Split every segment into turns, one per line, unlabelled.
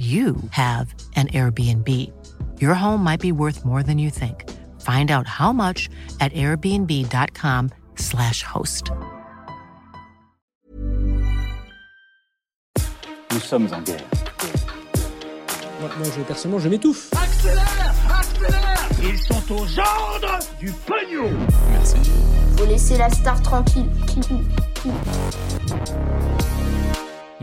you have an Airbnb. Your home might be worth more than you think. Find out how much at airbnb.com/slash host.
Nous sommes en guerre.
Moi, moi, je, personnellement, je m'étouffe.
Accélère Accélère Ils sont aux ordres du pognon Merci.
Faut laisser la star tranquille.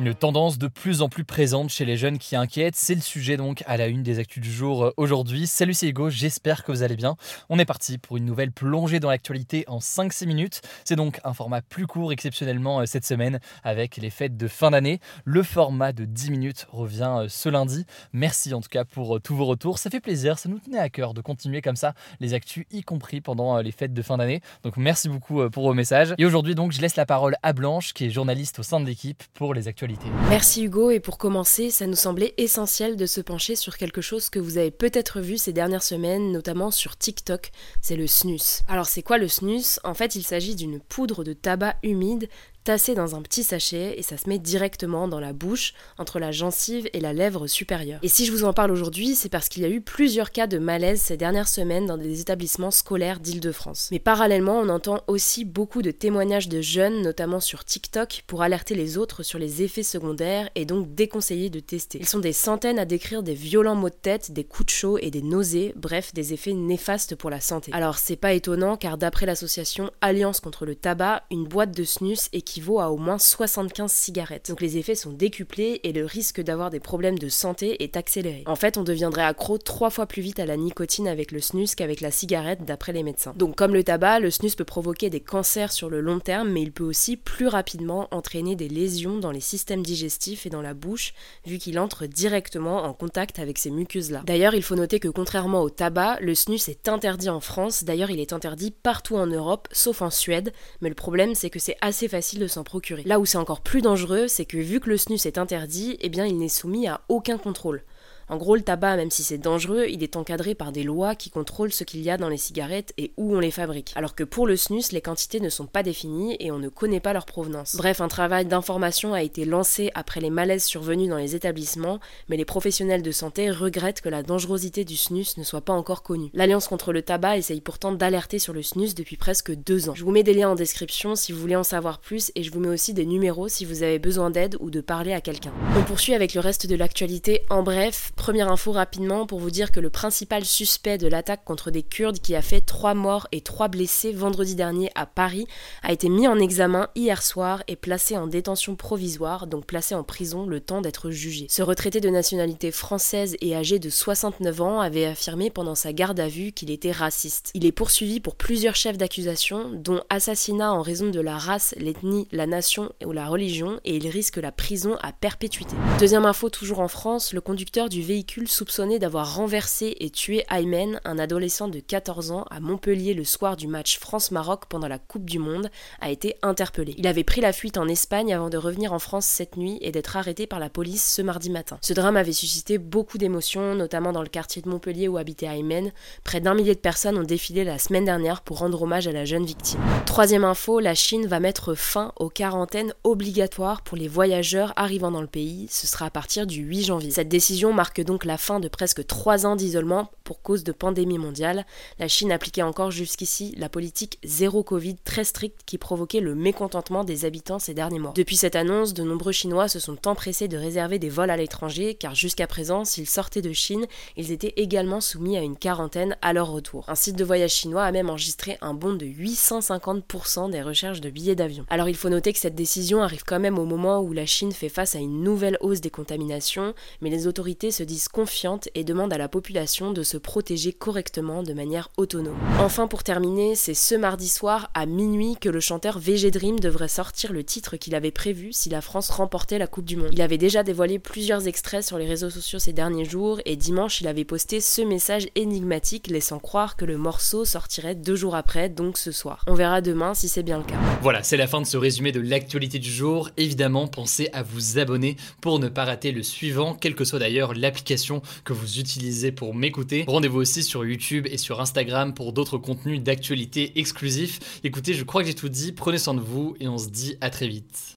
Une tendance de plus en plus présente chez les jeunes qui inquiètent, c'est le sujet donc à la une des actus du jour euh, aujourd'hui. Salut c'est Hugo, j'espère que vous allez bien. On est parti pour une nouvelle plongée dans l'actualité en 5-6 minutes. C'est donc un format plus court exceptionnellement euh, cette semaine avec les fêtes de fin d'année. Le format de 10 minutes revient euh, ce lundi. Merci en tout cas pour tous vos retours, ça fait plaisir, ça nous tenait à cœur de continuer comme ça les actus y compris pendant les fêtes de fin d'année. Donc merci beaucoup pour vos messages. Et aujourd'hui donc je laisse la parole à Blanche qui est journaliste au sein de l'équipe pour les actualités.
Merci Hugo, et pour commencer, ça nous semblait essentiel de se pencher sur quelque chose que vous avez peut-être vu ces dernières semaines, notamment sur TikTok, c'est le snus. Alors c'est quoi le snus? En fait il s'agit d'une poudre de tabac humide tassé dans un petit sachet et ça se met directement dans la bouche, entre la gencive et la lèvre supérieure. Et si je vous en parle aujourd'hui, c'est parce qu'il y a eu plusieurs cas de malaise ces dernières semaines dans des établissements scolaires d'Île-de-France. Mais parallèlement, on entend aussi beaucoup de témoignages de jeunes, notamment sur TikTok, pour alerter les autres sur les effets secondaires et donc déconseiller de tester. Ils sont des centaines à décrire des violents maux de tête, des coups de chaud et des nausées, bref, des effets néfastes pour la santé. Alors c'est pas étonnant car d'après l'association Alliance contre le tabac, une boîte de snus équivaut vaut à au moins 75 cigarettes. Donc les effets sont décuplés et le risque d'avoir des problèmes de santé est accéléré. En fait, on deviendrait accro trois fois plus vite à la nicotine avec le snus qu'avec la cigarette d'après les médecins. Donc comme le tabac, le snus peut provoquer des cancers sur le long terme, mais il peut aussi plus rapidement entraîner des lésions dans les systèmes digestifs et dans la bouche, vu qu'il entre directement en contact avec ces muqueuses-là. D'ailleurs, il faut noter que contrairement au tabac, le snus est interdit en France, d'ailleurs il est interdit partout en Europe, sauf en Suède, mais le problème c'est que c'est assez facile de s'en procurer. Là où c'est encore plus dangereux, c'est que vu que le snus est interdit, eh bien il n'est soumis à aucun contrôle. En gros, le tabac, même si c'est dangereux, il est encadré par des lois qui contrôlent ce qu'il y a dans les cigarettes et où on les fabrique. Alors que pour le snus, les quantités ne sont pas définies et on ne connaît pas leur provenance. Bref, un travail d'information a été lancé après les malaises survenus dans les établissements, mais les professionnels de santé regrettent que la dangerosité du snus ne soit pas encore connue. L'Alliance contre le tabac essaye pourtant d'alerter sur le snus depuis presque deux ans. Je vous mets des liens en description si vous voulez en savoir plus et je vous mets aussi des numéros si vous avez besoin d'aide ou de parler à quelqu'un. On poursuit avec le reste de l'actualité. En bref, Première info rapidement pour vous dire que le principal suspect de l'attaque contre des Kurdes qui a fait 3 morts et 3 blessés vendredi dernier à Paris a été mis en examen hier soir et placé en détention provisoire, donc placé en prison le temps d'être jugé. Ce retraité de nationalité française et âgé de 69 ans avait affirmé pendant sa garde à vue qu'il était raciste. Il est poursuivi pour plusieurs chefs d'accusation, dont assassinat en raison de la race, l'ethnie, la nation ou la religion, et il risque la prison à perpétuité. Deuxième info toujours en France, le conducteur du véhicule soupçonné d'avoir renversé et tué Aymen, un adolescent de 14 ans, à Montpellier le soir du match France-Maroc pendant la Coupe du Monde, a été interpellé. Il avait pris la fuite en Espagne avant de revenir en France cette nuit et d'être arrêté par la police ce mardi matin. Ce drame avait suscité beaucoup d'émotions, notamment dans le quartier de Montpellier où habitait Aymen. Près d'un millier de personnes ont défilé la semaine dernière pour rendre hommage à la jeune victime. Troisième info, la Chine va mettre fin aux quarantaines obligatoires pour les voyageurs arrivant dans le pays. Ce sera à partir du 8 janvier. Cette décision marque donc la fin de presque trois ans d'isolement pour cause de pandémie mondiale. La Chine appliquait encore jusqu'ici la politique zéro Covid très stricte qui provoquait le mécontentement des habitants ces derniers mois. Depuis cette annonce, de nombreux Chinois se sont empressés de réserver des vols à l'étranger car jusqu'à présent, s'ils sortaient de Chine, ils étaient également soumis à une quarantaine à leur retour. Un site de voyage chinois a même enregistré un bond de 850% des recherches de billets d'avion. Alors il faut noter que cette décision arrive quand même au moment où la Chine fait face à une nouvelle hausse des contaminations, mais les autorités se disent confiantes et demandent à la population de protéger correctement de manière autonome. Enfin, pour terminer, c'est ce mardi soir à minuit que le chanteur VG Dream devrait sortir le titre qu'il avait prévu si la France remportait la Coupe du Monde. Il avait déjà dévoilé plusieurs extraits sur les réseaux sociaux ces derniers jours et dimanche il avait posté ce message énigmatique laissant croire que le morceau sortirait deux jours après, donc ce soir. On verra demain si c'est bien le cas.
Voilà, c'est la fin de ce résumé de l'actualité du jour. Évidemment, pensez à vous abonner pour ne pas rater le suivant, quelle que soit d'ailleurs l'application que vous utilisez pour m'écouter. Rendez-vous aussi sur YouTube et sur Instagram pour d'autres contenus d'actualité exclusifs. Écoutez, je crois que j'ai tout dit, prenez soin de vous et on se dit à très vite.